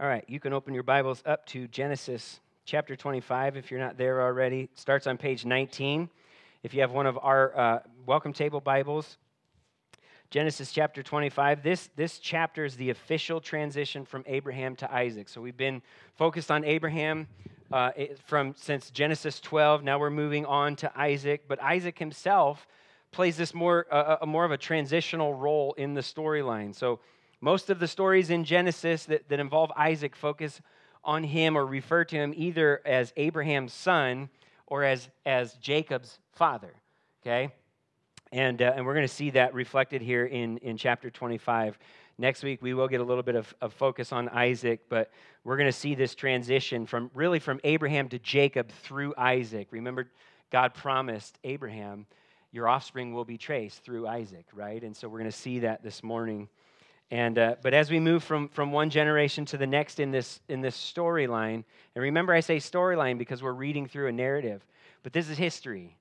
All right, you can open your Bibles up to Genesis chapter 25 if you're not there already. It starts on page 19. If you have one of our uh, welcome table Bibles, Genesis chapter 25. This, this chapter is the official transition from Abraham to Isaac. So we've been focused on Abraham uh, from since Genesis 12. Now we're moving on to Isaac. But Isaac himself plays this more, uh, a more of a transitional role in the storyline. So most of the stories in Genesis that, that involve Isaac focus on him or refer to him either as Abraham's son or as, as Jacob's father. Okay? And, uh, and we're going to see that reflected here in, in chapter 25. Next week, we will get a little bit of, of focus on Isaac, but we're going to see this transition from really from Abraham to Jacob through Isaac. Remember, God promised Abraham, your offspring will be traced through Isaac, right? And so we're going to see that this morning. And, uh, but as we move from, from one generation to the next in this, in this storyline, and remember I say storyline because we're reading through a narrative, but this is history.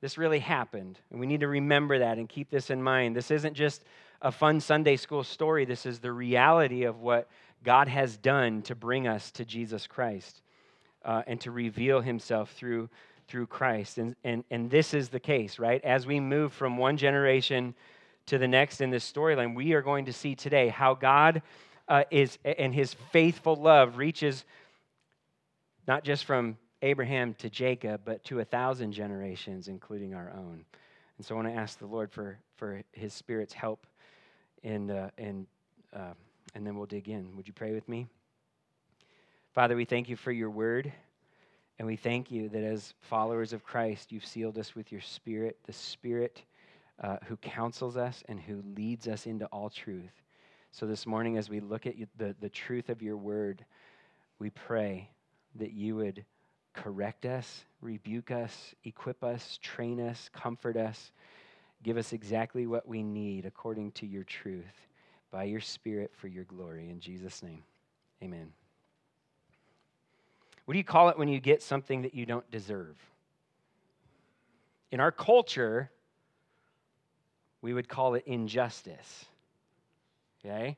This really happened. And we need to remember that and keep this in mind. This isn't just a fun Sunday school story, this is the reality of what God has done to bring us to Jesus Christ uh, and to reveal himself through, through Christ. And, and, and this is the case, right? As we move from one generation to the next in this storyline, we are going to see today how God uh, is and his faithful love reaches not just from Abraham to Jacob, but to a thousand generations, including our own. And so I want to ask the Lord for, for his Spirit's help, and, uh, and, uh, and then we'll dig in. Would you pray with me? Father, we thank you for your word. And we thank you that as followers of Christ, you've sealed us with your Spirit, the Spirit uh, who counsels us and who leads us into all truth. So this morning, as we look at the, the truth of your word, we pray that you would correct us, rebuke us, equip us, train us, comfort us, give us exactly what we need according to your truth by your Spirit for your glory. In Jesus' name, amen. What do you call it when you get something that you don't deserve? In our culture, we would call it injustice. Okay?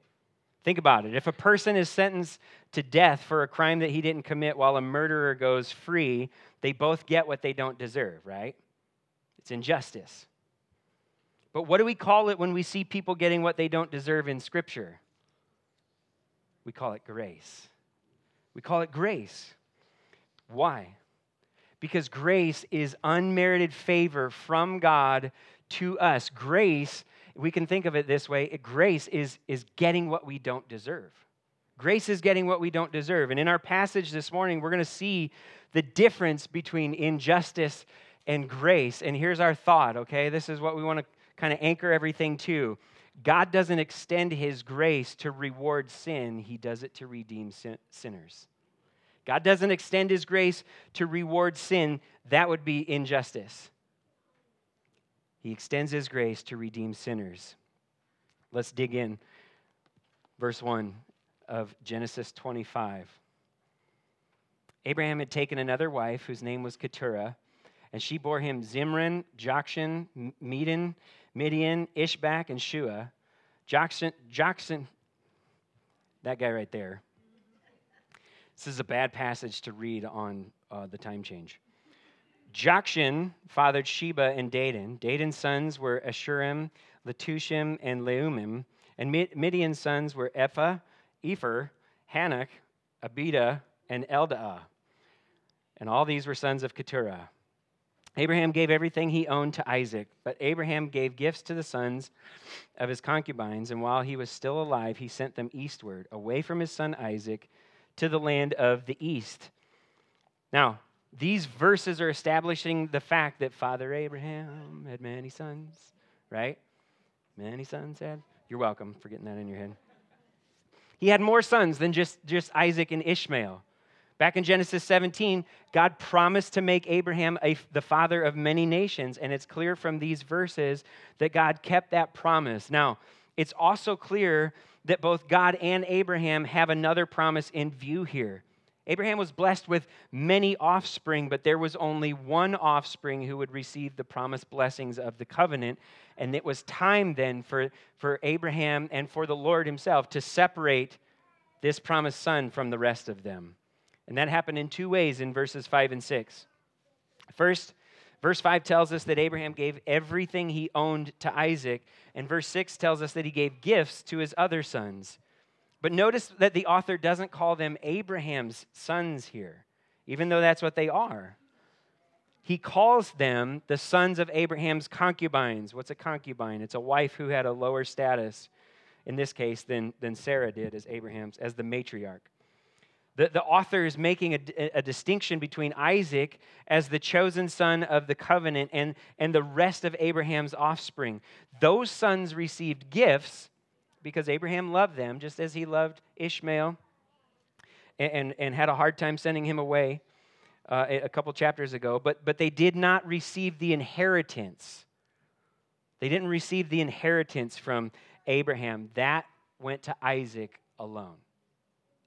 Think about it. If a person is sentenced to death for a crime that he didn't commit while a murderer goes free, they both get what they don't deserve, right? It's injustice. But what do we call it when we see people getting what they don't deserve in Scripture? We call it grace. We call it grace. Why? Because grace is unmerited favor from God to us. Grace, we can think of it this way grace is, is getting what we don't deserve. Grace is getting what we don't deserve. And in our passage this morning, we're going to see the difference between injustice and grace. And here's our thought, okay? This is what we want to kind of anchor everything to. God doesn't extend his grace to reward sin, he does it to redeem sin- sinners. God doesn't extend his grace to reward sin, that would be injustice. He extends his grace to redeem sinners. Let's dig in. Verse 1 of Genesis 25. Abraham had taken another wife whose name was Keturah, and she bore him Zimran, Jokshan, Medan, Midian, Ishbak, and Shua. Jokshan, Jokshan, that guy right there. This is a bad passage to read on uh, the time change. Jokshan fathered Sheba and Dedan. Dedan's sons were Asshurim, Letushim, and Leummim. And Midian's sons were Ephah, Epher, Hanoch, Abida, and Eldaah. And all these were sons of Keturah. Abraham gave everything he owned to Isaac, but Abraham gave gifts to the sons of his concubines, and while he was still alive, he sent them eastward, away from his son Isaac, to the land of the east. Now, these verses are establishing the fact that Father Abraham had many sons, right? Many sons had. You're welcome for getting that in your head. He had more sons than just, just Isaac and Ishmael. Back in Genesis 17, God promised to make Abraham a, the father of many nations, and it's clear from these verses that God kept that promise. Now, it's also clear that both God and Abraham have another promise in view here. Abraham was blessed with many offspring, but there was only one offspring who would receive the promised blessings of the covenant. And it was time then for, for Abraham and for the Lord himself to separate this promised son from the rest of them. And that happened in two ways in verses 5 and 6. First, verse 5 tells us that Abraham gave everything he owned to Isaac, and verse 6 tells us that he gave gifts to his other sons. But notice that the author doesn't call them Abraham's sons here, even though that's what they are. He calls them the sons of Abraham's concubines. What's a concubine? It's a wife who had a lower status, in this case, than, than Sarah did as Abraham's, as the matriarch. The, the author is making a, a, distinction between Isaac as the chosen son of the covenant and, and the rest of Abraham's offspring. Those sons received gifts because Abraham loved them, just as he loved Ishmael and, and, and had a hard time sending him away uh, a couple chapters ago. But, but they did not receive the inheritance. They didn't receive the inheritance from Abraham. That went to Isaac alone.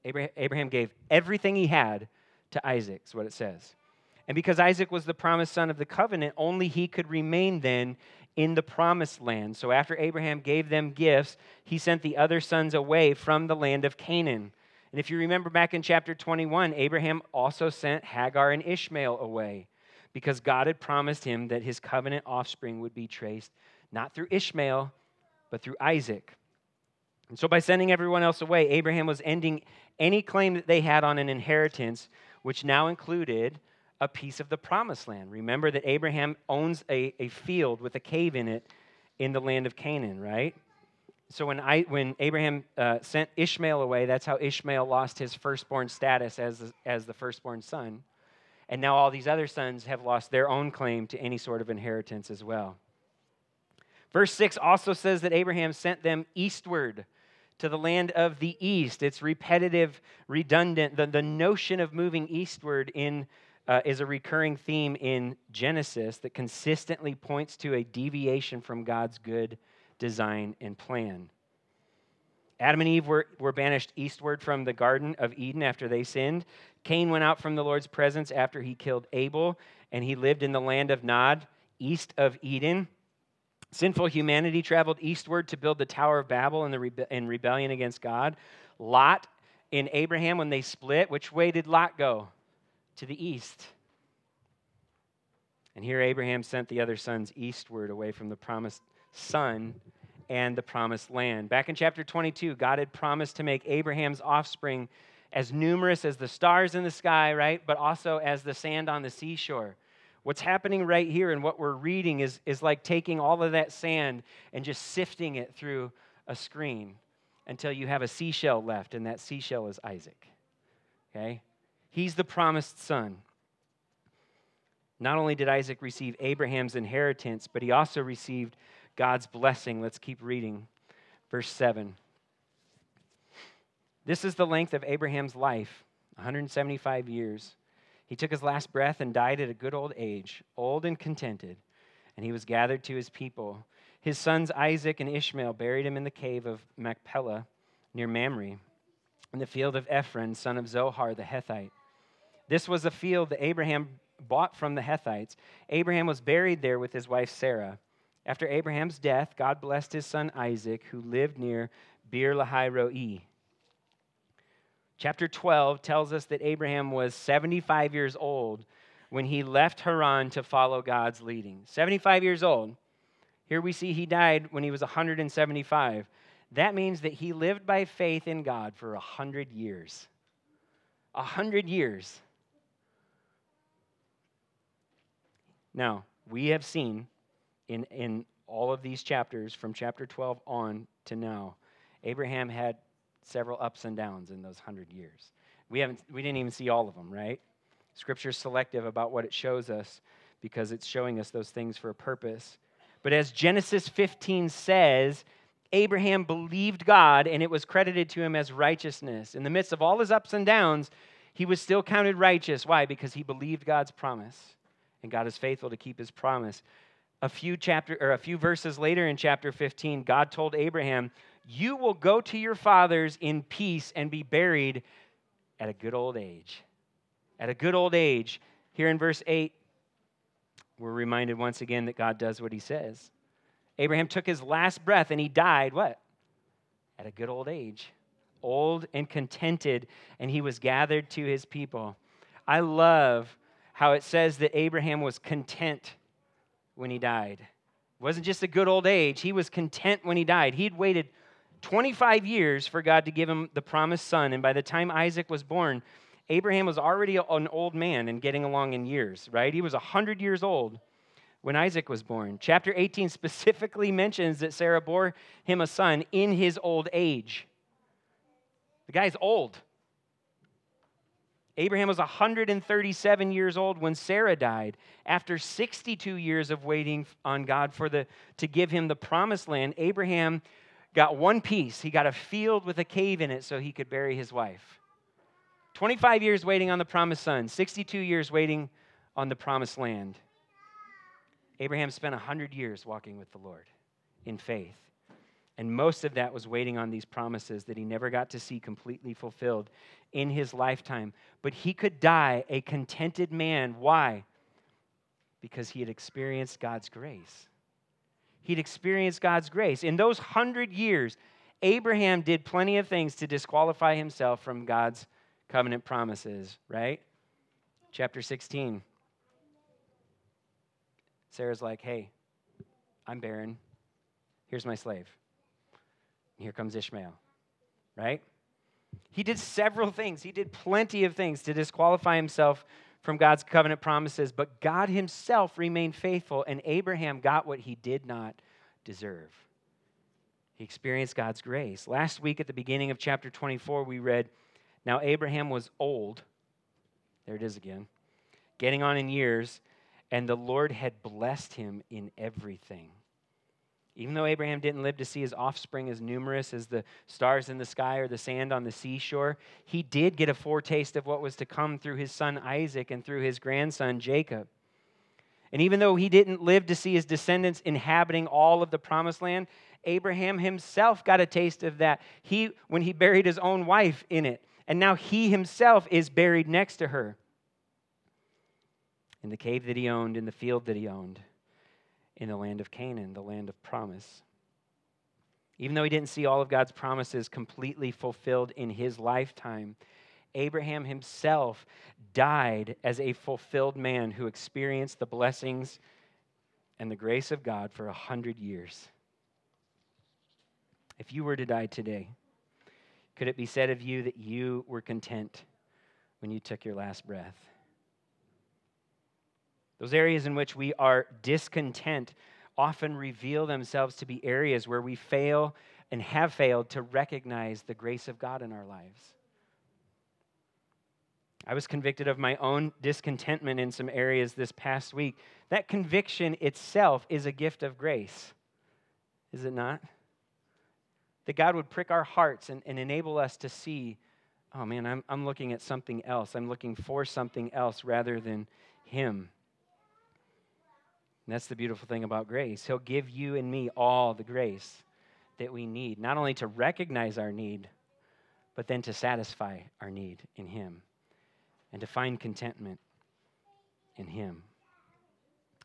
Abraham gave everything he had to Isaac, is what it says. And because Isaac was the promised son of the covenant, only he could remain then in the promised land. So after Abraham gave them gifts, he sent the other sons away from the land of Canaan. And if you remember back in chapter 21, Abraham also sent Hagar and Ishmael away because God had promised him that his covenant offspring would be traced not through Ishmael, but through Isaac. And so, by sending everyone else away, Abraham was ending any claim that they had on an inheritance, which now included a piece of the promised land. Remember that Abraham owns a, a field with a cave in it in the land of Canaan, right? So, when, I, when Abraham uh, sent Ishmael away, that's how Ishmael lost his firstborn status as the, as the firstborn son. And now all these other sons have lost their own claim to any sort of inheritance as well. Verse 6 also says that Abraham sent them eastward to the land of the east. It's repetitive, redundant. The, the notion of moving eastward in, uh, is a recurring theme in Genesis that consistently points to a deviation from God's good design and plan. Adam and Eve were, were banished eastward from the Garden of Eden after they sinned. Cain went out from the Lord's presence after he killed Abel, and he lived in the land of Nod, east of Eden. Sinful humanity traveled eastward to build the Tower of Babel in, the rebe- in rebellion against God. Lot in Abraham, when they split, which way did Lot go? To the east. And here Abraham sent the other sons eastward away from the promised son and the promised land. Back in chapter 22, God had promised to make Abraham's offspring as numerous as the stars in the sky, right? But also as the sand on the seashore. What's happening right here and what we're reading is, is like taking all of that sand and just sifting it through a screen until you have a seashell left, and that seashell is Isaac. Okay? He's the promised son. Not only did Isaac receive Abraham's inheritance, but he also received God's blessing. Let's keep reading. Verse 7. This is the length of Abraham's life 175 years. He took his last breath and died at a good old age, old and contented, and he was gathered to his people. His sons Isaac and Ishmael buried him in the cave of Machpelah near Mamre, in the field of Ephron, son of Zohar the Hethite. This was a field that Abraham bought from the Hethites. Abraham was buried there with his wife Sarah. After Abraham's death, God blessed his son Isaac, who lived near Beer Lahai Roi. Chapter 12 tells us that Abraham was 75 years old when he left Haran to follow God's leading. 75 years old. Here we see he died when he was 175. That means that he lived by faith in God for 100 years. 100 years. Now, we have seen in, in all of these chapters, from chapter 12 on to now, Abraham had several ups and downs in those hundred years. We, haven't, we didn't even see all of them, right? Scripture's selective about what it shows us because it's showing us those things for a purpose. But as Genesis 15 says, Abraham believed God and it was credited to him as righteousness. In the midst of all his ups and downs, he was still counted righteous. Why? Because he believed God's promise. And God is faithful to keep his promise. A few chapter or a few verses later in chapter 15, God told Abraham, you will go to your fathers in peace and be buried at a good old age. At a good old age. Here in verse 8, we're reminded once again that God does what he says. Abraham took his last breath and he died, what? At a good old age. old and contented, and he was gathered to his people. I love how it says that Abraham was content when he died. It wasn't just a good old age, he was content when he died. He'd waited 25 years for God to give him the promised son, and by the time Isaac was born, Abraham was already an old man and getting along in years, right? He was 100 years old when Isaac was born. Chapter 18 specifically mentions that Sarah bore him a son in his old age. The guy's old. Abraham was 137 years old when Sarah died. After 62 years of waiting on God for the, to give him the promised land, Abraham got one piece. He got a field with a cave in it so he could bury his wife. 25 years waiting on the promised son, 62 years waiting on the promised land. Abraham spent 100 years walking with the Lord in faith. And most of that was waiting on these promises that he never got to see completely fulfilled in his lifetime. But he could die a contented man. Why? Because he had experienced God's grace. He'd experienced God's grace. In those hundred years, Abraham did plenty of things to disqualify himself from God's covenant promises, right? Chapter 16. Sarah's like, hey, I'm barren. Here's my slave. Here comes Ishmael, right? He did several things. He did plenty of things to disqualify himself from God's covenant promises, but God himself remained faithful, and Abraham got what he did not deserve. He experienced God's grace. Last week at the beginning of chapter 24, we read, now, Abraham was old. There it is again. Getting on in years, and the Lord had blessed him in everything. Even though Abraham didn't live to see his offspring as numerous as the stars in the sky or the sand on the seashore, he did get a foretaste of what was to come through his son Isaac and through his grandson Jacob. And even though he didn't live to see his descendants inhabiting all of the promised land, Abraham himself got a taste of that. He when he buried his own wife in it and now he himself is buried next to her in the cave that he owned, in the field that he owned, in the land of Canaan, the land of promise. Even though he didn't see all of God's promises completely fulfilled in his lifetime, Abraham himself died as a fulfilled man who experienced the blessings and the grace of God for a hundred years. If you were to die today, could it be said of you that you were content when you took your last breath? Those areas in which we are discontent often reveal themselves to be areas where we fail and have failed to recognize the grace of God in our lives. I was convicted of my own discontentment in some areas this past week. That conviction itself is a gift of grace, is it not? that God would prick our hearts and, and enable us to see, oh man, I'm, I'm looking at something else. I'm looking for something else rather than Him. And that's the beautiful thing about grace. He'll give you and me all the grace that we need, not only to recognize our need, but then to satisfy our need in Him and to find contentment in Him.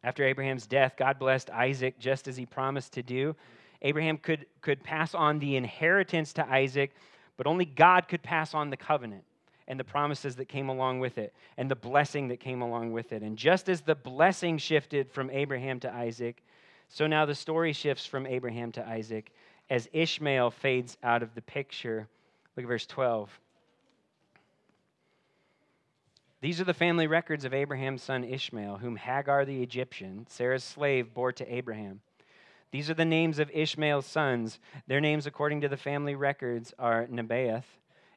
After Abraham's death, God blessed Isaac just as He promised to do. Abraham could, could pass on the inheritance to Isaac, but only God could pass on the covenant and the promises that came along with it and the blessing that came along with it. And just as the blessing shifted from Abraham to Isaac, so now the story shifts from Abraham to Isaac as Ishmael fades out of the picture. Look at verse 12. These are the family records of Abraham's son Ishmael, whom Hagar the Egyptian, Sarah's slave, bore to Abraham. These are the names of Ishmael's sons. Their names, according to the family records, are Nebaioth,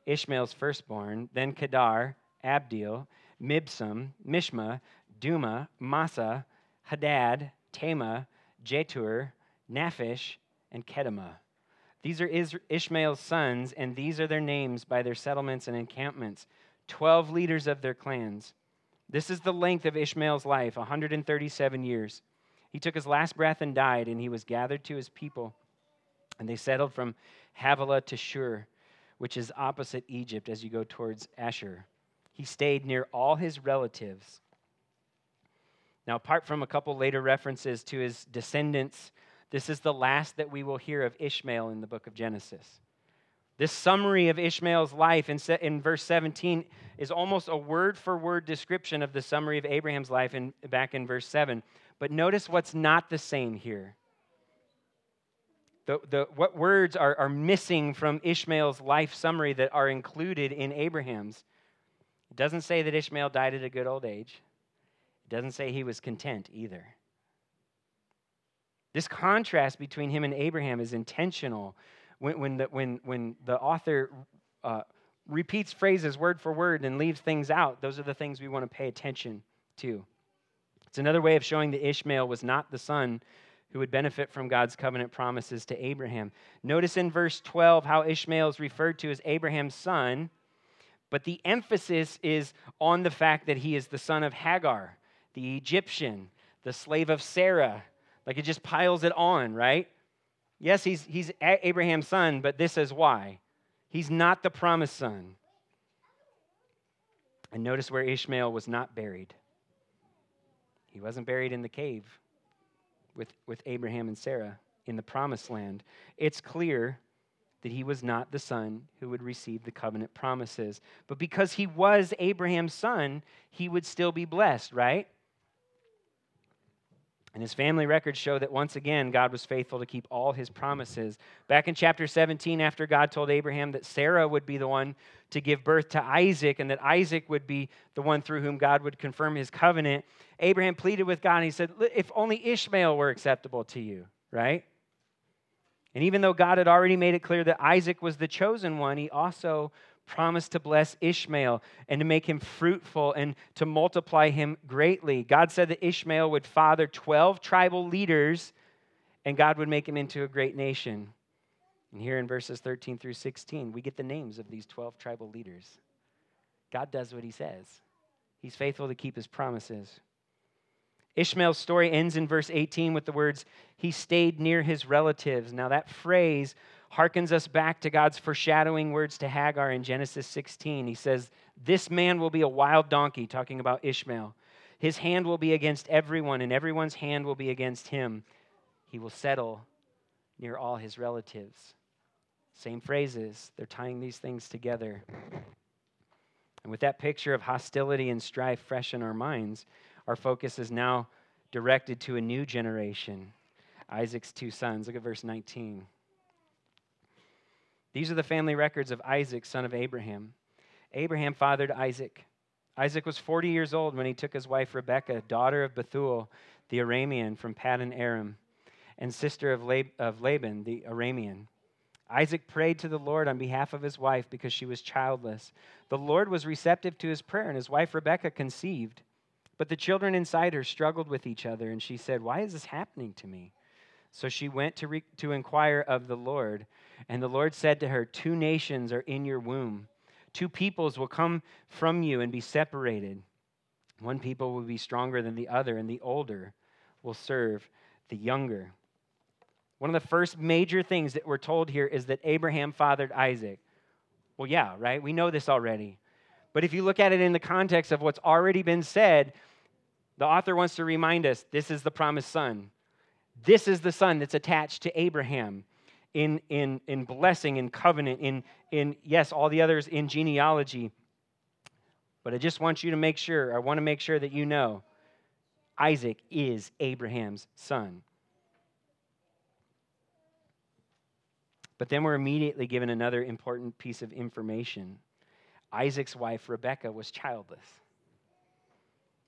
Ishmael's firstborn, then Kedar, Adbeel, Mibsam, Mishma, Duma, Massa, Hadad, Tema, Jetur, Naphish, and Kedemah. These are Ishmael's sons, and these are their names by their settlements and encampments, 12 leaders of their clans. This is the length of Ishmael's life, 137 years. He took his last breath and died, and he was gathered to his people. And they settled from Havilah to Shur, which is opposite Egypt as you go towards Asshur. He stayed near all his relatives. Now, apart from a couple later references to his descendants, this is the last that we will hear of Ishmael in the book of Genesis. This summary of Ishmael's life in, in verse 17 is almost a word for word description of the summary of Abraham's life in, back in verse 7. But notice what's not the same here. The, the, what words are, are missing from Ishmael's life summary that are included in Abraham's? It doesn't say that Ishmael died at a good old age. It doesn't say he was content either. This contrast between him and Abraham is intentional when, when, the, when, when the author uh, repeats phrases word for word and leaves things out, those are the things we want to pay attention to. It's another way of showing that Ishmael was not the son who would benefit from God's covenant promises to Abraham. Notice in verse 12 how Ishmael is referred to as Abraham's son, but the emphasis is on the fact that he is the son of Hagar, the Egyptian, the slave of Sarah. Like it just piles it on, right? Yes, he's, he's Abraham's son, but this is why. He's not the promised son. And notice where Ishmael was not buried. He wasn't buried in the cave with, with Abraham and Sarah in the promised land. It's clear that he was not the son who would receive the covenant promises. But because he was Abraham's son, he would still be blessed, right? And his family records show that once again, God was faithful to keep all his promises. Back in chapter 17, after God told Abraham that Sarah would be the one to give birth to Isaac and that Isaac would be the one through whom God would confirm his covenant, Abraham pleaded with God and he said, If only Ishmael were acceptable to you, right? And even though God had already made it clear that Isaac was the chosen one, he also promised to bless Ishmael and to make him fruitful and to multiply him greatly. God said that Ishmael would father 12 tribal leaders and God would make him into a great nation. And here in verses 13 through 16, we get the names of these 12 tribal leaders. God does what he says, he's faithful to keep his promises. Ishmael's story ends in verse 18 with the words, He stayed near his relatives. Now, that phrase harkens us back to God's foreshadowing words to Hagar in Genesis 16. He says, This man will be a wild donkey, talking about Ishmael. His hand will be against everyone, and everyone's hand will be against him. He will settle near all his relatives. Same phrases, they're tying these things together. And with that picture of hostility and strife fresh in our minds, our focus is now directed to a new generation Isaac's two sons. Look at verse 19. These are the family records of Isaac, son of Abraham. Abraham fathered Isaac. Isaac was 40 years old when he took his wife Rebekah, daughter of Bethuel, the Aramean from Paddan Aram, and sister of, Lab- of Laban, the Aramean. Isaac prayed to the Lord on behalf of his wife because she was childless. The Lord was receptive to his prayer, and his wife Rebekah conceived. But the children inside her struggled with each other, and she said, Why is this happening to me? So she went to, re- to inquire of the Lord. And the Lord said to her, Two nations are in your womb. Two peoples will come from you and be separated. One people will be stronger than the other, and the older will serve the younger. One of the first major things that we're told here is that Abraham fathered Isaac. Well, yeah, right? We know this already. But if you look at it in the context of what's already been said, the author wants to remind us this is the promised son. This is the son that's attached to Abraham in, in, in blessing, in covenant, in, in, yes, all the others in genealogy. But I just want you to make sure, I want to make sure that you know Isaac is Abraham's son. But then we're immediately given another important piece of information. Isaac's wife, Rebekah, was childless.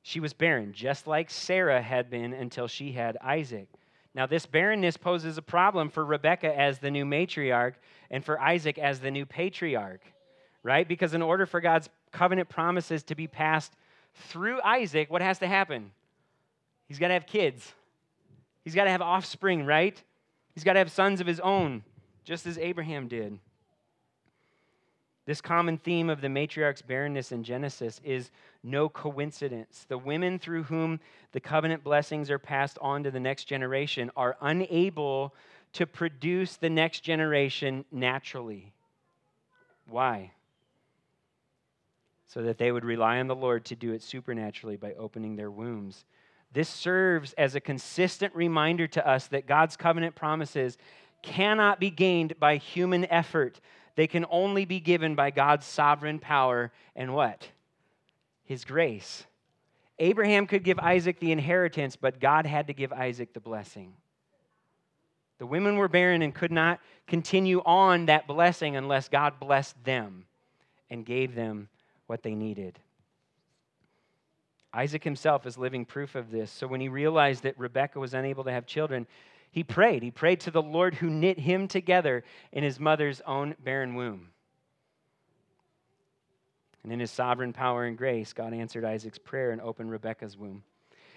She was barren, just like Sarah had been until she had Isaac. Now, this barrenness poses a problem for Rebekah as the new matriarch and for Isaac as the new patriarch, right? Because in order for God's covenant promises to be passed through Isaac, what has to happen? He's got to have kids, he's got to have offspring, right? He's got to have sons of his own, just as Abraham did. This common theme of the matriarch's barrenness in Genesis is no coincidence. The women through whom the covenant blessings are passed on to the next generation are unable to produce the next generation naturally. Why? So that they would rely on the Lord to do it supernaturally by opening their wombs. This serves as a consistent reminder to us that God's covenant promises cannot be gained by human effort they can only be given by God's sovereign power and what? His grace. Abraham could give Isaac the inheritance, but God had to give Isaac the blessing. The women were barren and could not continue on that blessing unless God blessed them and gave them what they needed. Isaac himself is living proof of this. So when he realized that Rebekah was unable to have children, he prayed. He prayed to the Lord who knit him together in his mother's own barren womb. And in his sovereign power and grace, God answered Isaac's prayer and opened Rebekah's womb.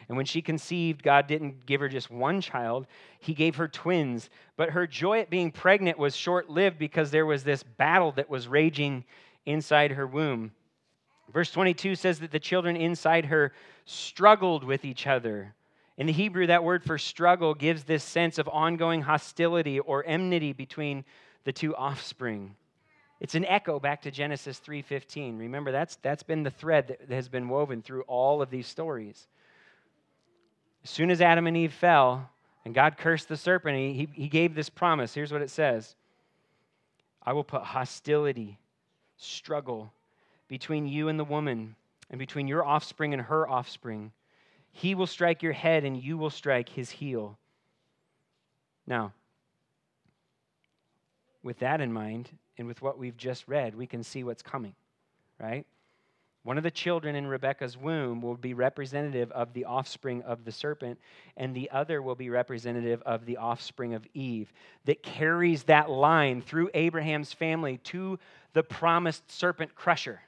And when she conceived, God didn't give her just one child, He gave her twins. But her joy at being pregnant was short lived because there was this battle that was raging inside her womb. Verse 22 says that the children inside her struggled with each other. In the Hebrew, that word for struggle gives this sense of ongoing hostility or enmity between the two offspring. It's an echo back to Genesis 3:15. Remember that's that's been the thread that has been woven through all of these stories. As soon as Adam and Eve fell and God cursed the serpent, he, he gave this promise. Here's what it says I will put hostility, struggle between you and the woman, and between your offspring and her offspring. He will strike your head, and you will strike his heel. Now, with that in mind, and with what we've just read, we can see what's coming, right? One of the children in Rebekah's womb will be representative of the offspring of the serpent, and the other will be representative of the offspring of Eve, that carries that line through Abraham's family to the promised serpent crusher.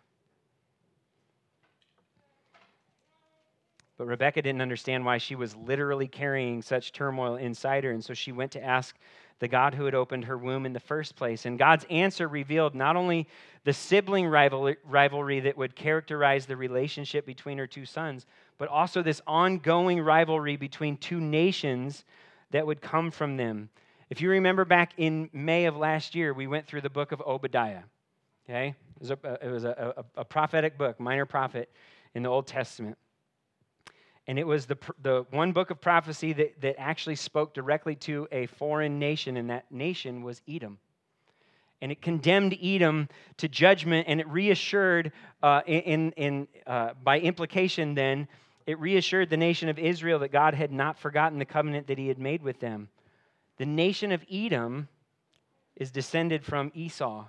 But Rebekah didn't understand why she was literally carrying such turmoil inside her, and so she went to ask the God who had opened her womb in the first place. And God's answer revealed not only the sibling rivalry that would characterize the relationship between her two sons, but also this ongoing rivalry between two nations that would come from them. If you remember back in May of last year, we went through the book of Obadiah. Okay? It was a, it was a, a, a prophetic book, minor prophet in the Old Testament. And it was the, the one book of prophecy that, that actually spoke directly to a foreign nation, and that nation was Edom. And it condemned Edom to judgment, and it reassured, uh, in, in, uh, by implication, then, it reassured the nation of Israel that God had not forgotten the covenant that he had made with them. The nation of Edom is descended from Esau,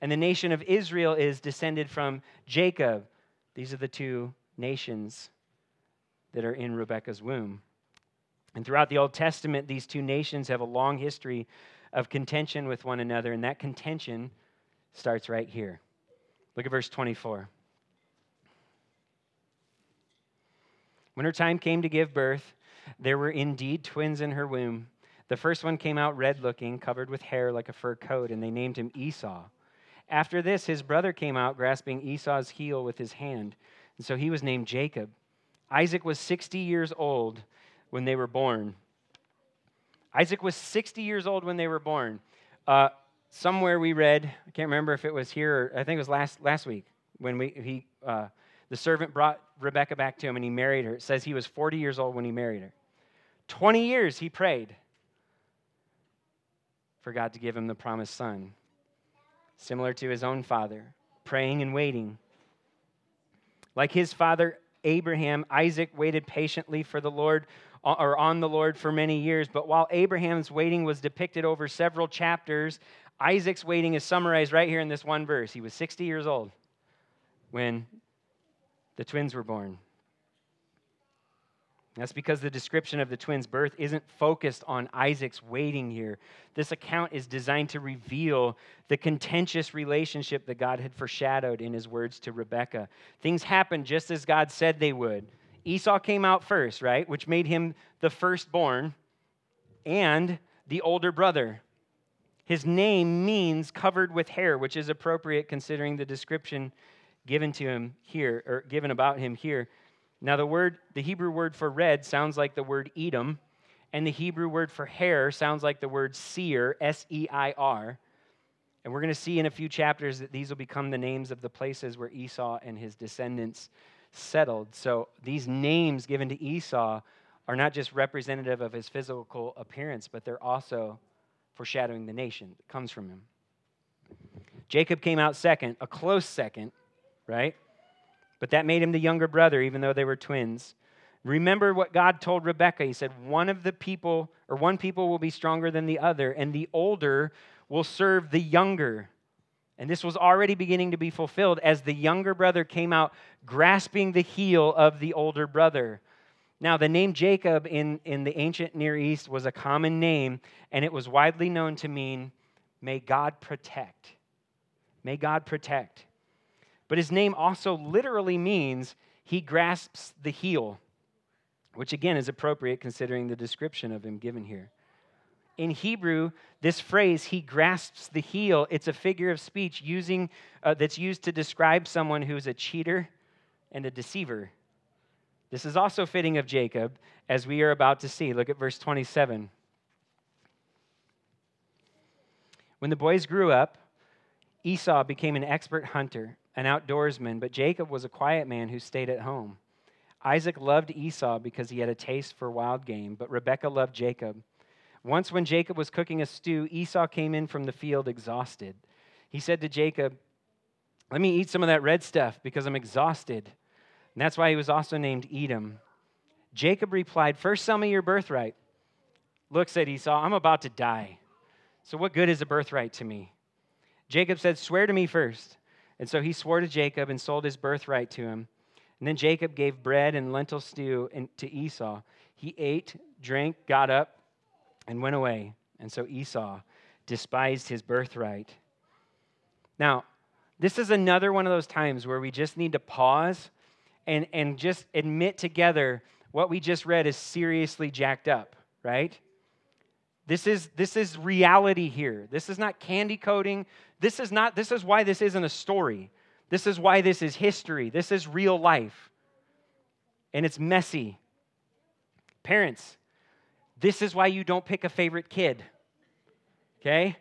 and the nation of Israel is descended from Jacob. These are the two nations that are in Rebekah's womb. And throughout the Old Testament, these two nations have a long history of contention with one another, and that contention starts right here. Look at verse 24. When her time came to give birth, there were indeed twins in her womb. The first one came out red looking, covered with hair like a fur coat, and they named him Esau. After this, his brother came out, grasping Esau's heel with his hand, and so he was named Jacob. Isaac was 60 years old when they were born. Isaac was 60 years old when they were born. Uh, somewhere we read, I can't remember if it was here or I think it was last, last week when we, he, uh, the servant brought Rebekah back to him and he married her. It says he was 40 years old when he married her. 20 years he prayed for God to give him the promised son, similar to his own father, praying and waiting. Like his father Abraham, Isaac waited patiently for the Lord uh, or on the Lord for many years. But while Abraham's waiting was depicted over several chapters, Isaac's waiting is summarized right here in this one verse. He was 60 years old when the twins were born. That's because the description of the twins' birth isn't focused on Isaac's waiting here. This account is designed to reveal the contentious relationship that God had foreshadowed in his words to Rebekah. Things happened just as God said they would. Esau came out first, right, which made him the firstborn and the older brother. His name means covered with hair, which is appropriate considering the description given to him here, or given about him here. Now, the word, the Hebrew word for red sounds like the word Edom, and the Hebrew word for hair sounds like the word seir, S E I R. And we're going to see in a few chapters that these will become the names of the places where Esau and his descendants settled. So these names given to Esau are not just representative of his physical appearance, but they're also foreshadowing the nation that comes from him. Jacob came out second, a close second, right? But that made him the younger brother, even though they were twins. Remember what God told Rebekah. He said, One of the people, or one people will be stronger than the other, and the older will serve the younger. And this was already beginning to be fulfilled as the younger brother came out grasping the heel of the older brother. Now, the name Jacob in, in the ancient Near East was a common name, and it was widely known to mean, may God protect. May God protect. But his name also literally means he grasps the heel, which again is appropriate considering the description of him given here. In Hebrew, this phrase, he grasps the heel, it's a figure of speech using, uh, that's used to describe someone who's a cheater and a deceiver. This is also fitting of Jacob, as we are about to see. Look at verse 27. When the boys grew up, Esau became an expert hunter, an outdoorsman, but Jacob was a quiet man who stayed at home. Isaac loved Esau because he had a taste for wild game, but Rebekah loved Jacob. Once, when Jacob was cooking a stew, Esau came in from the field exhausted. He said to Jacob, Let me eat some of that red stuff because I'm exhausted. And that's why he was also named Edom. Jacob replied, First, sell me your birthright. Look, said Esau, I'm about to die. So, what good is a birthright to me? Jacob said, Swear to me first. And so he swore to Jacob and sold his birthright to him. And then Jacob gave bread and lentil stew to Esau. He ate, drank, got up, and went away. And so Esau despised his birthright. Now, this is another one of those times where we just need to pause and, and just admit together what we just read is seriously jacked up, right? This is, this is reality here. This is not candy coating. This is not, this is why this isn't a story. This is why this is history. This is real life. And it's messy. Parents, this is why you don't pick a favorite kid. Okay?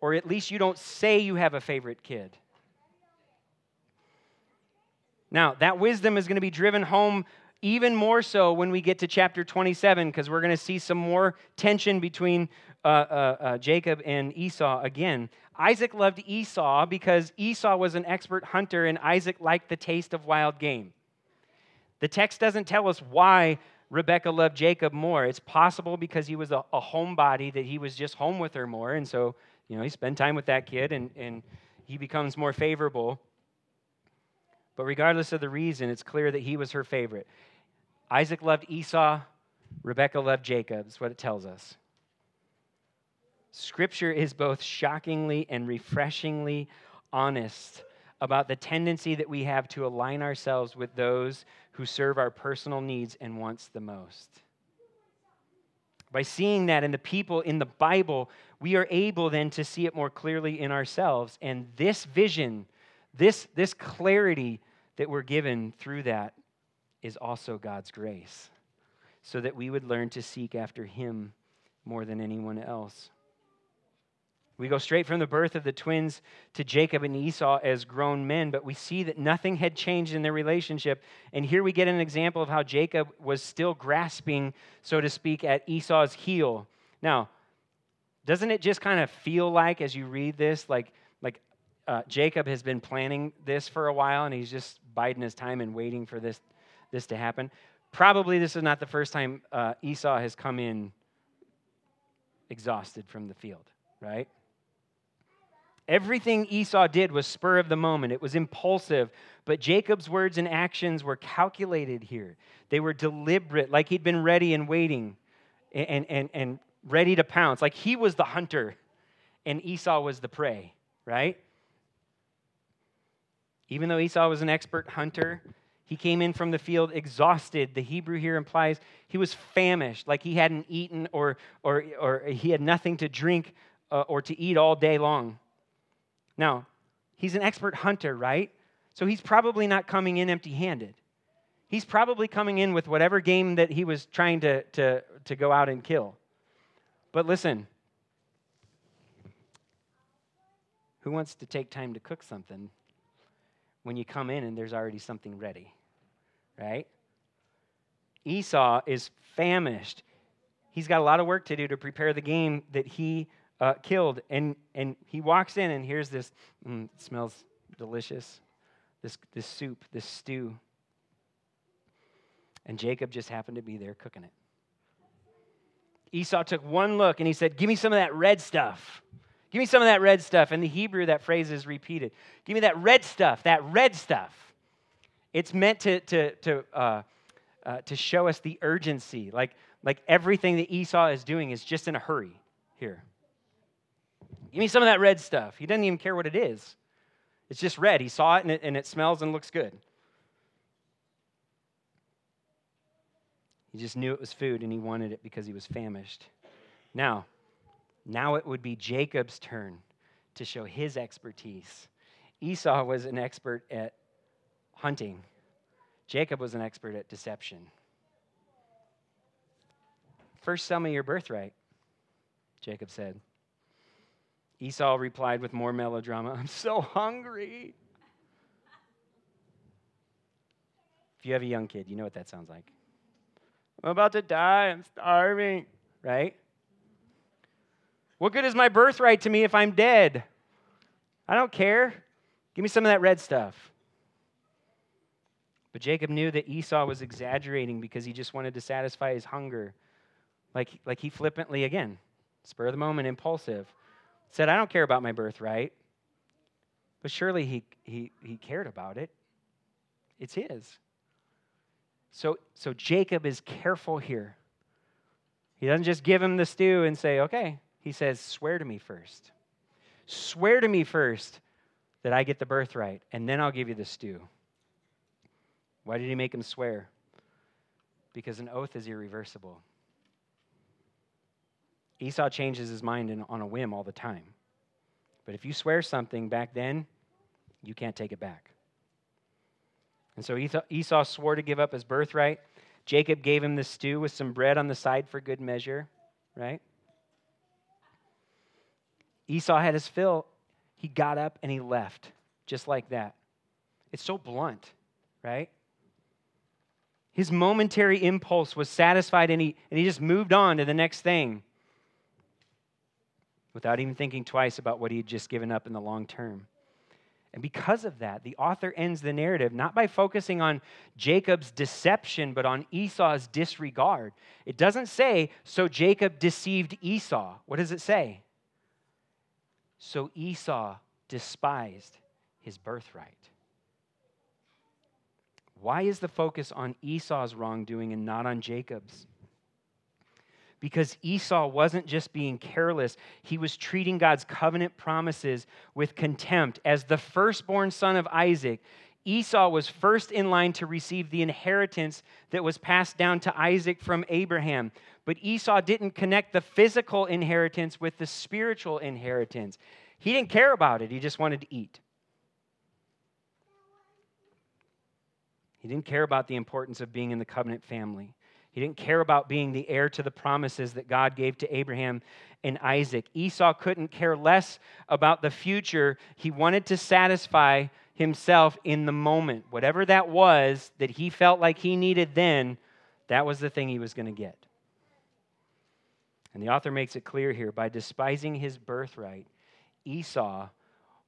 Or at least you don't say you have a favorite kid. Now, that wisdom is going to be driven home even more so when we get to chapter 27, because we're going to see some more tension between uh, uh, uh, Jacob and Esau again. Isaac loved Esau because Esau was an expert hunter and Isaac liked the taste of wild game. The text doesn't tell us why Rebekah loved Jacob more. It's possible because he was a, a homebody that he was just home with her more. And so, you know, he spent time with that kid and, and he becomes more favorable. But regardless of the reason, it's clear that he was her favorite. Isaac loved Esau, Rebekah loved Jacob, is what it tells us. Scripture is both shockingly and refreshingly honest about the tendency that we have to align ourselves with those who serve our personal needs and wants the most. By seeing that in the people in the Bible, we are able then to see it more clearly in ourselves. And this vision, this, this clarity that we're given through that is also God's grace, so that we would learn to seek after Him more than anyone else. We go straight from the birth of the twins to Jacob and Esau as grown men, but we see that nothing had changed in their relationship. And here we get an example of how Jacob was still grasping, so to speak, at Esau's heel. Now, doesn't it just kind of feel like, as you read this, like, like uh, Jacob has been planning this for a while and he's just biding his time and waiting for this, this to happen. Probably this is not the first time uh, Esau has come in exhausted from the field, right? Everything Esau did was spur of the moment. It was impulsive, but Jacob's words and actions were calculated here. They were deliberate, like he'd been ready and waiting and, and, and ready to pounce. Like he was the hunter and Esau was the prey, right? Even though Esau was an expert hunter, he came in from the field exhausted. The Hebrew here implies he was famished, like he hadn't eaten or, or, or he had nothing to drink uh, or to eat all day long. Now, he's an expert hunter, right? So he's probably not coming in empty handed. He's probably coming in with whatever game that he was trying to, to, to go out and kill. But listen, who wants to take time to cook something when you come in and there's already something ready, right? Esau is famished. He's got a lot of work to do to prepare the game that he uh, killed. And, and he walks in, and here's this mm, smells delicious this, this soup, this stew. And Jacob just happened to be there cooking it. Esau took one look and he said, Give me some of that red stuff. Give me some of that red stuff. In the Hebrew, that phrase is repeated. Give me that red stuff, that red stuff. It's meant to, to, to, uh, uh, to show us the urgency. Like, like everything that Esau is doing is just in a hurry here. Give me some of that red stuff. He doesn't even care what it is. It's just red. He saw it and it, and it smells and looks good. He just knew it was food and he wanted it because he was famished. Now, now it would be Jacob's turn to show his expertise. Esau was an expert at hunting, Jacob was an expert at deception. First, sell me your birthright, Jacob said. Esau replied with more melodrama I'm so hungry. If you have a young kid, you know what that sounds like. I'm about to die. I'm starving, right? What good is my birthright to me if I'm dead? I don't care. Give me some of that red stuff. But Jacob knew that Esau was exaggerating because he just wanted to satisfy his hunger. Like, like he flippantly, again, spur of the moment, impulsive, said, I don't care about my birthright. But surely he, he, he cared about it. It's his. So, so Jacob is careful here. He doesn't just give him the stew and say, okay. He says, swear to me first. Swear to me first that I get the birthright, and then I'll give you the stew. Why did he make him swear? Because an oath is irreversible. Esau changes his mind in, on a whim all the time. But if you swear something back then, you can't take it back. And so Esau swore to give up his birthright. Jacob gave him the stew with some bread on the side for good measure, right? Esau had his fill. He got up and he left, just like that. It's so blunt, right? His momentary impulse was satisfied and he, and he just moved on to the next thing without even thinking twice about what he had just given up in the long term. And because of that, the author ends the narrative not by focusing on Jacob's deception, but on Esau's disregard. It doesn't say, so Jacob deceived Esau. What does it say? So Esau despised his birthright. Why is the focus on Esau's wrongdoing and not on Jacob's? because Esau wasn't just being careless, he was treating God's covenant promises with contempt. As the firstborn son of Isaac, Esau was first in line to receive the inheritance that was passed down to Isaac from Abraham. But Esau didn't connect the physical inheritance with the spiritual inheritance. He didn't care about it, he just wanted to eat. He didn't care about the importance of being in the covenant family. He didn't care about being the heir to the promises that God gave to Abraham and Isaac. Esau couldn't care less about the future. He wanted to satisfy himself in the moment. Whatever that was that he felt like he needed then, that was the thing he was going to get. And the author makes it clear here by despising his birthright, Esau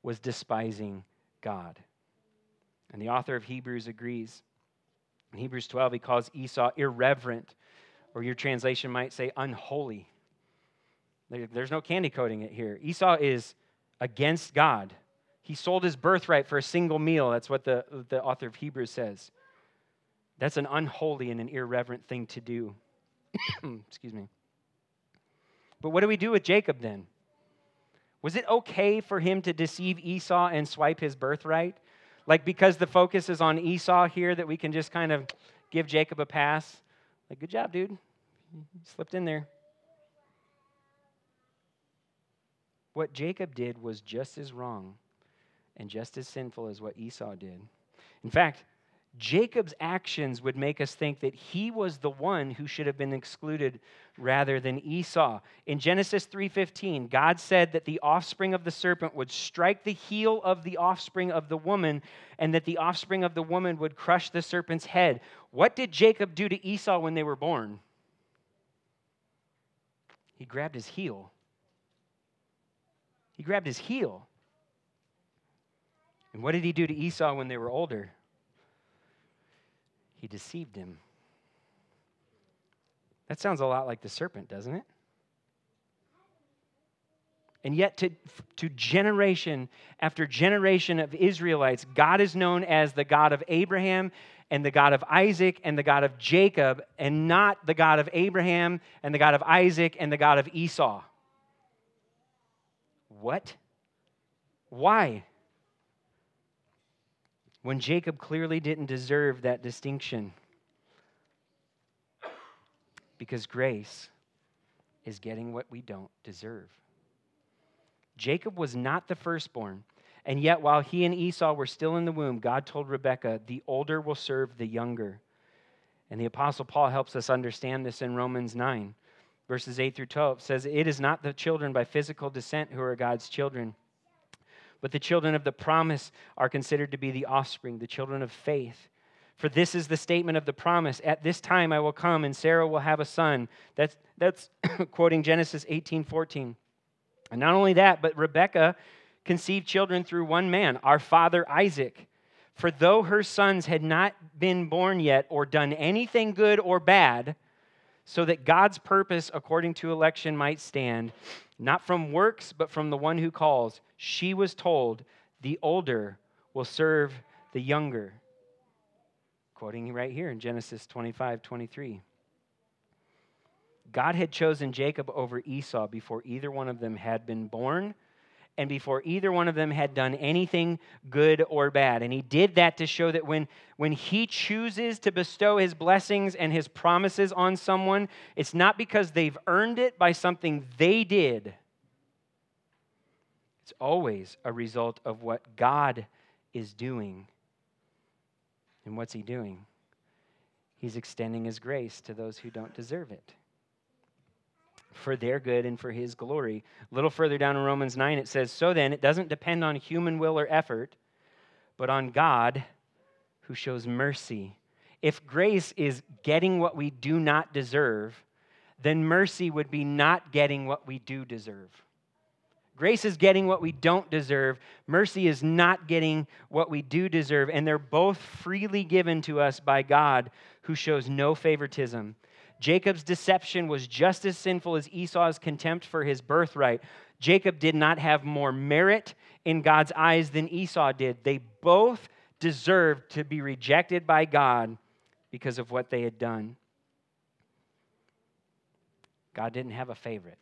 was despising God. And the author of Hebrews agrees. In Hebrews 12, he calls Esau irreverent, or your translation might say unholy. There's no candy coating it here. Esau is against God. He sold his birthright for a single meal. That's what the, the author of Hebrews says. That's an unholy and an irreverent thing to do. Excuse me. But what do we do with Jacob then? Was it okay for him to deceive Esau and swipe his birthright? Like, because the focus is on Esau here, that we can just kind of give Jacob a pass. Like, good job, dude. Slipped in there. What Jacob did was just as wrong and just as sinful as what Esau did. In fact, Jacob's actions would make us think that he was the one who should have been excluded rather than Esau. In Genesis 3:15, God said that the offspring of the serpent would strike the heel of the offspring of the woman and that the offspring of the woman would crush the serpent's head. What did Jacob do to Esau when they were born? He grabbed his heel. He grabbed his heel. And what did he do to Esau when they were older? He deceived him. That sounds a lot like the serpent, doesn't it? And yet, to, to generation after generation of Israelites, God is known as the God of Abraham and the God of Isaac and the God of Jacob, and not the God of Abraham and the God of Isaac and the God of Esau. What? Why? When Jacob clearly didn't deserve that distinction. Because grace is getting what we don't deserve. Jacob was not the firstborn. And yet, while he and Esau were still in the womb, God told Rebekah, the older will serve the younger. And the Apostle Paul helps us understand this in Romans 9, verses 8 through 12. It says, It is not the children by physical descent who are God's children, but the children of the promise are considered to be the offspring, the children of faith. For this is the statement of the promise At this time I will come, and Sarah will have a son. That's, that's quoting Genesis 18 14. And not only that, but Rebekah conceived children through one man, our father Isaac. For though her sons had not been born yet or done anything good or bad, so that God's purpose according to election might stand, not from works, but from the one who calls, she was told, The older will serve the younger. Quoting right here in Genesis 25 23. God had chosen Jacob over Esau before either one of them had been born and before either one of them had done anything good or bad. And he did that to show that when, when he chooses to bestow his blessings and his promises on someone, it's not because they've earned it by something they did. It's always a result of what God is doing. And what's he doing? He's extending his grace to those who don't deserve it for their good and for his glory. A little further down in Romans 9, it says, So then, it doesn't depend on human will or effort, but on God who shows mercy. If grace is getting what we do not deserve, then mercy would be not getting what we do deserve. Grace is getting what we don't deserve. Mercy is not getting what we do deserve. And they're both freely given to us by God, who shows no favoritism. Jacob's deception was just as sinful as Esau's contempt for his birthright. Jacob did not have more merit in God's eyes than Esau did. They both deserved to be rejected by God because of what they had done. God didn't have a favorite.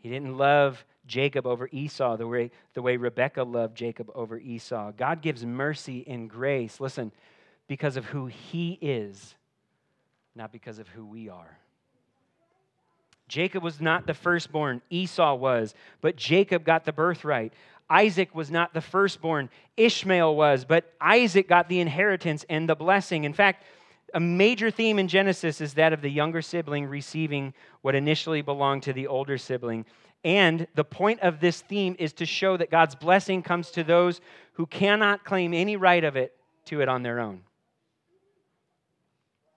He didn't love Jacob over Esau the way, the way Rebekah loved Jacob over Esau. God gives mercy and grace, listen, because of who He is not because of who we are. Jacob was not the firstborn, Esau was, but Jacob got the birthright. Isaac was not the firstborn, Ishmael was, but Isaac got the inheritance and the blessing. In fact, a major theme in Genesis is that of the younger sibling receiving what initially belonged to the older sibling. And the point of this theme is to show that God's blessing comes to those who cannot claim any right of it to it on their own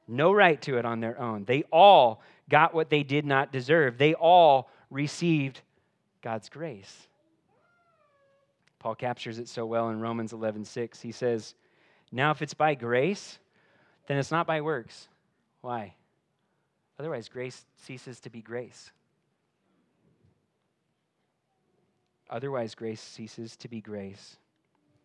no right to it on their own. They all got what they did not deserve. They all received God's grace. Paul captures it so well in Romans 11:6. He says, "Now if it's by grace, then it's not by works. Why? Otherwise grace ceases to be grace. Otherwise grace ceases to be grace."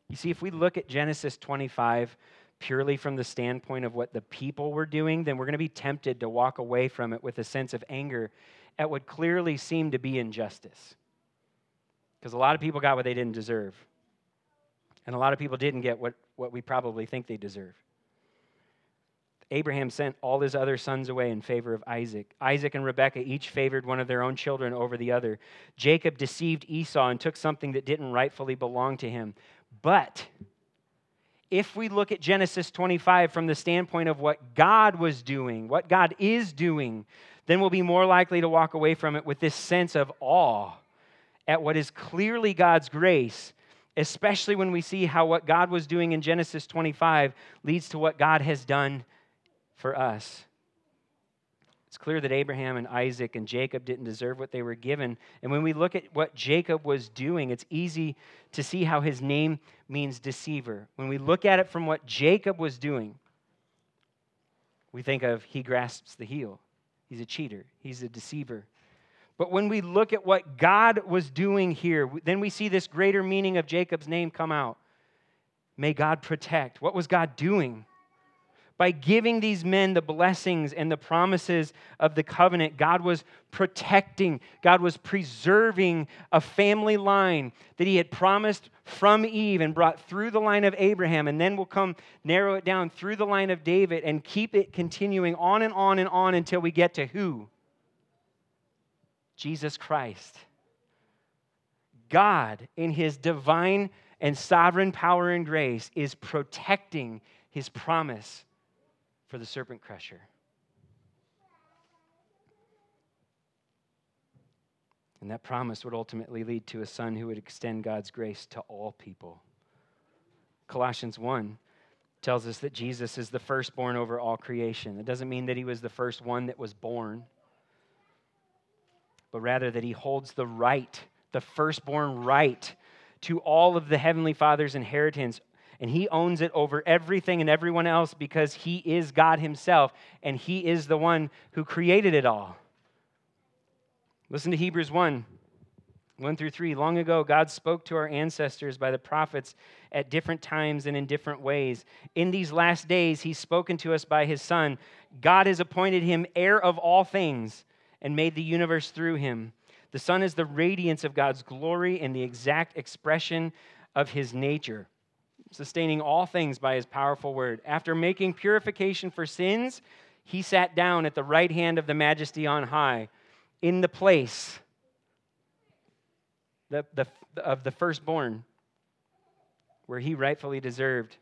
You see, if we look at Genesis 25 purely from the standpoint of what the people were doing, then we're going to be tempted to walk away from it with a sense of anger at what clearly seemed to be injustice. Because a lot of people got what they didn't deserve. And a lot of people didn't get what, what we probably think they deserve. Abraham sent all his other sons away in favor of Isaac. Isaac and Rebekah each favored one of their own children over the other. Jacob deceived Esau and took something that didn't rightfully belong to him. But if we look at Genesis 25 from the standpoint of what God was doing, what God is doing, then we'll be more likely to walk away from it with this sense of awe at what is clearly God's grace, especially when we see how what God was doing in Genesis 25 leads to what God has done for us. It's clear that Abraham and Isaac and Jacob didn't deserve what they were given. And when we look at what Jacob was doing, it's easy to see how his name means deceiver. When we look at it from what Jacob was doing, we think of he grasps the heel. He's a cheater, he's a deceiver. But when we look at what God was doing here, then we see this greater meaning of Jacob's name come out. May God protect. What was God doing? By giving these men the blessings and the promises of the covenant, God was protecting, God was preserving a family line that He had promised from Eve and brought through the line of Abraham, and then we'll come narrow it down through the line of David and keep it continuing on and on and on until we get to who? Jesus Christ. God, in His divine and sovereign power and grace, is protecting His promise for the serpent crusher. And that promise would ultimately lead to a son who would extend God's grace to all people. Colossians 1 tells us that Jesus is the firstborn over all creation. It doesn't mean that he was the first one that was born, but rather that he holds the right, the firstborn right, to all of the Heavenly Father's inheritance and he owns it over everything and everyone else because he is God himself and he is the one who created it all. Listen to Hebrews 1 1 through 3. Long ago, God spoke to our ancestors by the prophets at different times and in different ways. In these last days, he's spoken to us by his Son. God has appointed him heir of all things and made the universe through him. The Son is the radiance of God's glory and the exact expression of his nature sustaining all things by his powerful word. After making purification for sins, he sat down at the right hand of the majesty on high in the place the, the, of the firstborn where he rightfully deserved.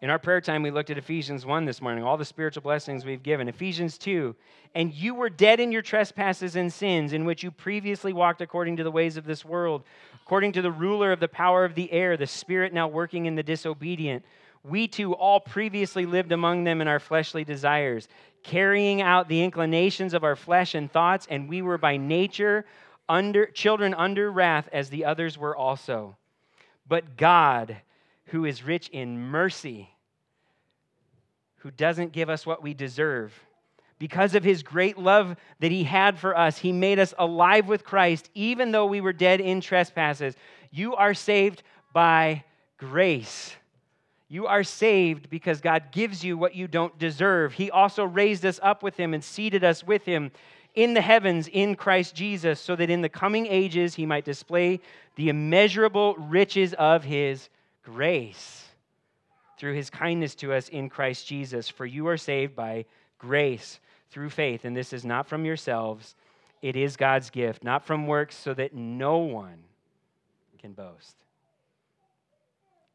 In our prayer time, we looked at Ephesians 1 this morning, all the spiritual blessings we've given. Ephesians 2, and you were dead in your trespasses and sins, in which you previously walked according to the ways of this world according to the ruler of the power of the air, the spirit now working in the disobedient. We too all previously lived among them in our fleshly desires, carrying out the inclinations of our flesh and thoughts, and we were by nature under children under wrath as the others were also. But God, who is rich in mercy, who doesn't give us what we deserve, because of his great love that he had for us, he made us alive with Christ, even though we were dead in trespasses. You are saved by grace. You are saved because God gives you what you don't deserve. He also raised us up with him and seated us with him in the heavens in Christ Jesus, so that in the coming ages he might display the immeasurable riches of his grace through his kindness to us in Christ Jesus. For you are saved by grace through faith, and this is not from yourselves, it is God's gift, not from works, so that no one can boast.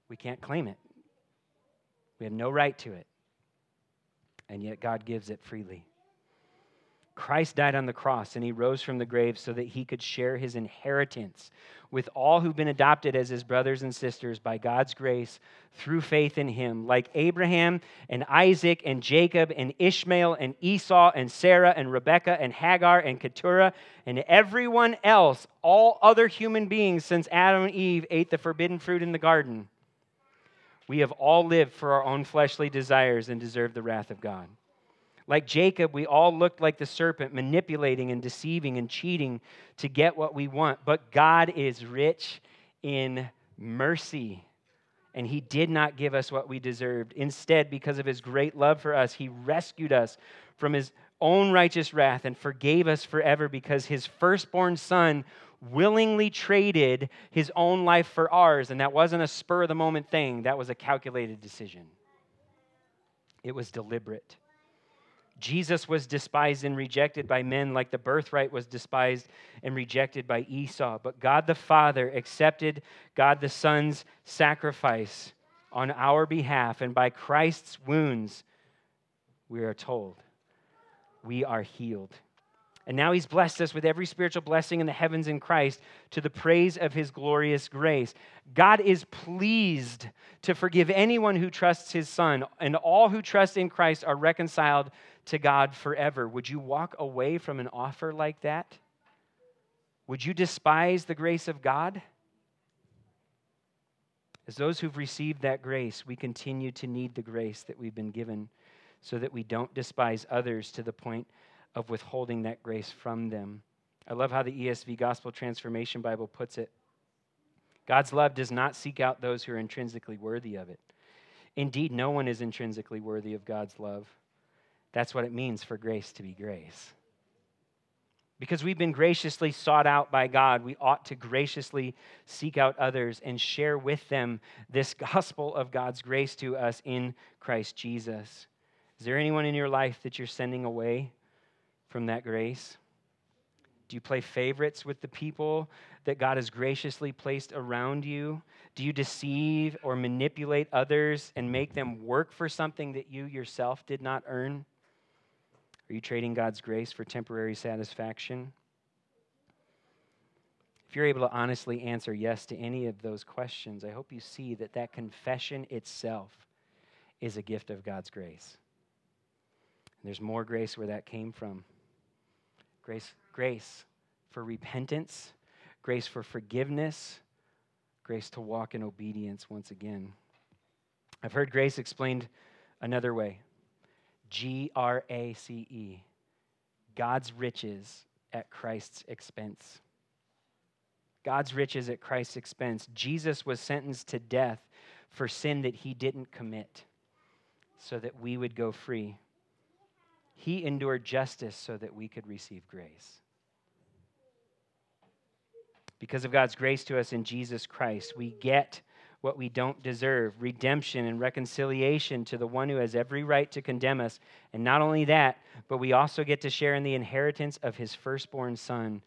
We can't claim it, we have no right to it, and yet God gives it freely. Christ died on the cross and he rose from the grave so that he could share his inheritance with all who've been adopted as his brothers and sisters by God's grace through faith in him. Like Abraham and Isaac and Jacob and Ishmael and Esau and Sarah and Rebekah and Hagar and Keturah and everyone else, all other human beings since Adam and Eve ate the forbidden fruit in the garden, we have all lived for our own fleshly desires and deserve the wrath of God. Like Jacob, we all looked like the serpent, manipulating and deceiving and cheating to get what we want. But God is rich in mercy, and He did not give us what we deserved. Instead, because of His great love for us, He rescued us from His own righteous wrath and forgave us forever because His firstborn Son willingly traded His own life for ours. And that wasn't a spur of the moment thing, that was a calculated decision. It was deliberate. Jesus was despised and rejected by men like the birthright was despised and rejected by Esau. But God the Father accepted God the Son's sacrifice on our behalf, and by Christ's wounds, we are told, we are healed. And now he's blessed us with every spiritual blessing in the heavens in Christ to the praise of his glorious grace. God is pleased to forgive anyone who trusts his son, and all who trust in Christ are reconciled to God forever. Would you walk away from an offer like that? Would you despise the grace of God? As those who've received that grace, we continue to need the grace that we've been given so that we don't despise others to the point of withholding that grace from them. I love how the ESV Gospel Transformation Bible puts it. God's love does not seek out those who are intrinsically worthy of it. Indeed, no one is intrinsically worthy of God's love. That's what it means for grace to be grace. Because we've been graciously sought out by God, we ought to graciously seek out others and share with them this gospel of God's grace to us in Christ Jesus. Is there anyone in your life that you're sending away from that grace? Do you play favorites with the people that God has graciously placed around you? Do you deceive or manipulate others and make them work for something that you yourself did not earn? Are you trading God's grace for temporary satisfaction? If you're able to honestly answer yes to any of those questions, I hope you see that that confession itself is a gift of God's grace. And there's more grace where that came from. Grace, grace for repentance, grace for forgiveness, grace to walk in obedience once again. I've heard grace explained another way G R A C E. God's riches at Christ's expense. God's riches at Christ's expense. Jesus was sentenced to death for sin that he didn't commit so that we would go free. He endured justice so that we could receive grace. Because of God's grace to us in Jesus Christ, we get what we don't deserve redemption and reconciliation to the one who has every right to condemn us. And not only that, but we also get to share in the inheritance of his firstborn son.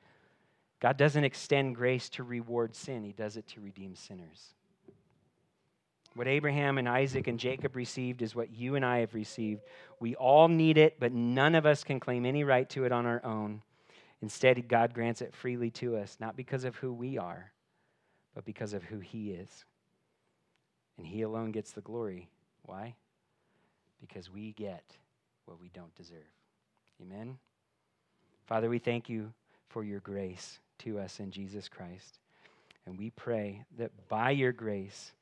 God doesn't extend grace to reward sin, he does it to redeem sinners. What Abraham and Isaac and Jacob received is what you and I have received. We all need it, but none of us can claim any right to it on our own. Instead, God grants it freely to us, not because of who we are, but because of who He is. And He alone gets the glory. Why? Because we get what we don't deserve. Amen? Father, we thank you for your grace to us in Jesus Christ. And we pray that by your grace,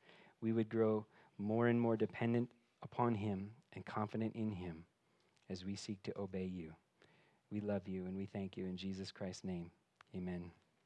we would grow more and more dependent upon Him and confident in Him as we seek to obey you. We love you and we thank you in Jesus Christ's name. Amen.